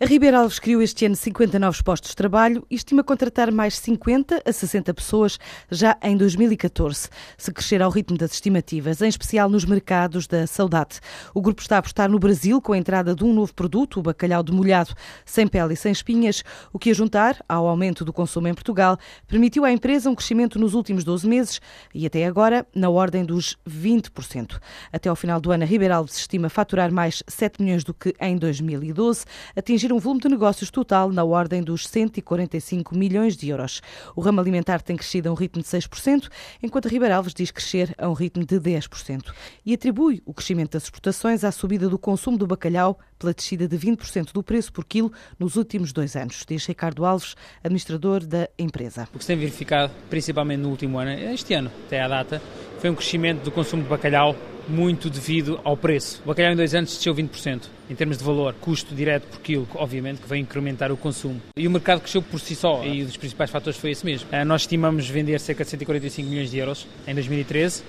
A Ribeira Alves criou este ano 50 novos postos de trabalho e estima contratar mais 50 a 60 pessoas já em 2014, se crescer ao ritmo das estimativas, em especial nos mercados da saudade. O grupo está a apostar no Brasil com a entrada de um novo produto, o bacalhau de molhado, sem pele e sem espinhas, o que a juntar ao aumento do consumo em Portugal permitiu à empresa um crescimento nos últimos 12 meses e até agora na ordem dos 20%. Até ao final do ano, a Ribeira Alves estima faturar mais 7 milhões do que em 2012, atingir atingir um volume de negócios total na ordem dos 145 milhões de euros. O ramo alimentar tem crescido a um ritmo de 6%, enquanto a Ribeira Alves diz crescer a um ritmo de 10%. E atribui o crescimento das exportações à subida do consumo do bacalhau pela descida de 20% do preço por quilo nos últimos dois anos, diz Ricardo Alves, administrador da empresa. O que se tem verificado, principalmente no último ano, este ano, até à data, foi um crescimento do consumo de bacalhau muito devido ao preço. O bacalhau em dois anos desceu 20%. Em termos de valor, custo direto por quilo, obviamente, que vai incrementar o consumo. E o mercado cresceu por si só, e um dos principais fatores foi esse mesmo. Ah, nós estimamos vender cerca de 145 milhões de euros em 2013,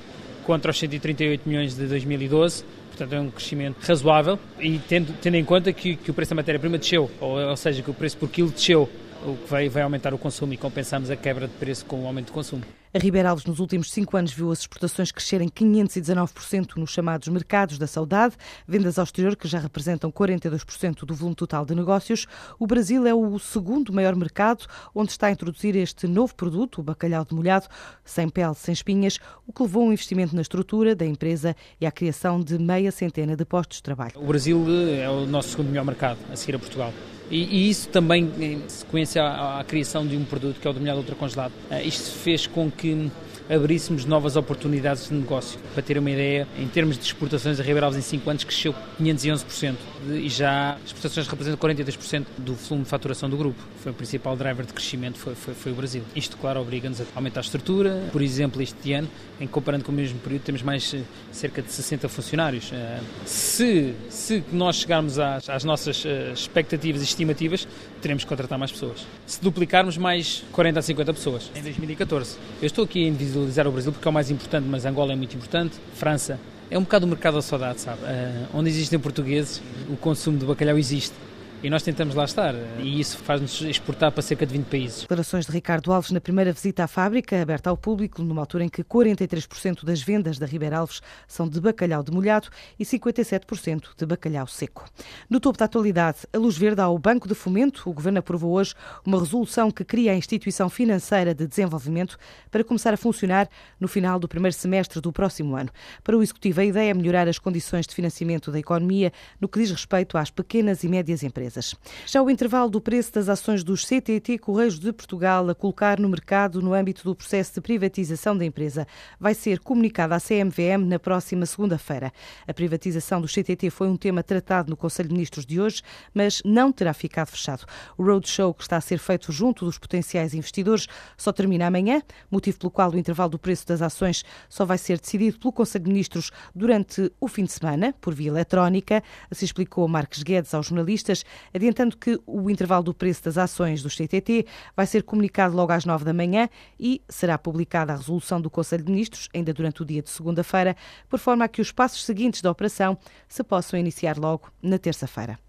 contra os 138 milhões de 2012 portanto é um crescimento razoável e tendo, tendo em conta que, que o preço da matéria-prima desceu, ou, ou, seja, que o preço por quilo desceu, o que vai, vai aumentar o consumo e compensamos a quebra de preço com o aumento de consumo. A Ribeira Alves, nos últimos cinco anos, viu as exportações crescerem 519% nos chamados mercados da saudade, vendas ao exterior que já representam 42% do volume total de negócios. O Brasil é o segundo maior mercado onde está a introduzir este novo produto, o bacalhau de molhado, sem pele, sem espinhas, o que levou a um investimento na estrutura da empresa e à criação de meia centena de postos de trabalho. O Brasil é o nosso segundo melhor mercado, a seguir a Portugal. E, e, isso também em sequência à, à, criação de um produto que é o denominado ultracongelado. Uh, isto fez com que abríssemos novas oportunidades de negócio. Para ter uma ideia, em termos de exportações, a Ribeira Alves em 5 anos cresceu 511% e já exportações representam 42% do volume de faturação do grupo. Foi o principal driver de crescimento, foi, foi, foi o Brasil. Isto, claro, obriga-nos a aumentar a estrutura. Por exemplo, este ano, em comparando com o mesmo período, temos mais eh, cerca de 60 funcionários. Eh, se, se nós chegarmos às, às nossas eh, expectativas e estimativas, teremos que contratar mais pessoas. Se duplicarmos, mais 40 a 50 pessoas em 2014. Eu estou aqui a individualizar o Brasil porque é o mais importante, mas Angola é muito importante, França, é um bocado o mercado da saudade, sabe? Uh, onde existem portugueses, o consumo de bacalhau existe e nós tentamos lá estar. E isso faz-nos exportar para cerca de 20 países. Declarações de Ricardo Alves na primeira visita à fábrica, aberta ao público, numa altura em que 43% das vendas da Ribeira Alves são de bacalhau demolhado e 57% de bacalhau seco. No topo da atualidade, a luz verde ao Banco de Fomento, o Governo aprovou hoje uma resolução que cria a Instituição Financeira de Desenvolvimento para começar a funcionar no final do primeiro semestre do próximo ano. Para o Executivo, a ideia é melhorar as condições de financiamento da economia no que diz respeito às pequenas e médias empresas empresas. Já o intervalo do preço das ações dos CTT Correios de Portugal a colocar no mercado no âmbito do processo de privatização da empresa vai ser comunicado à CMVM na próxima segunda-feira. A privatização do CTT foi um tema tratado no Conselho de Ministros de hoje, mas não terá ficado fechado. O roadshow que está a ser feito junto dos potenciais investidores só termina amanhã, motivo pelo qual o intervalo do preço das ações só vai ser decidido pelo Conselho de Ministros durante o fim de semana, por via eletrónica, assim explicou Marques Guedes aos jornalistas, adiantando que o intervalo do preço das ações do CTT vai ser comunicado logo às nove da manhã e será publicada a resolução do Conselho de Ministros, ainda durante o dia de segunda-feira, por forma a que os passos seguintes da operação se possam iniciar logo na terça-feira.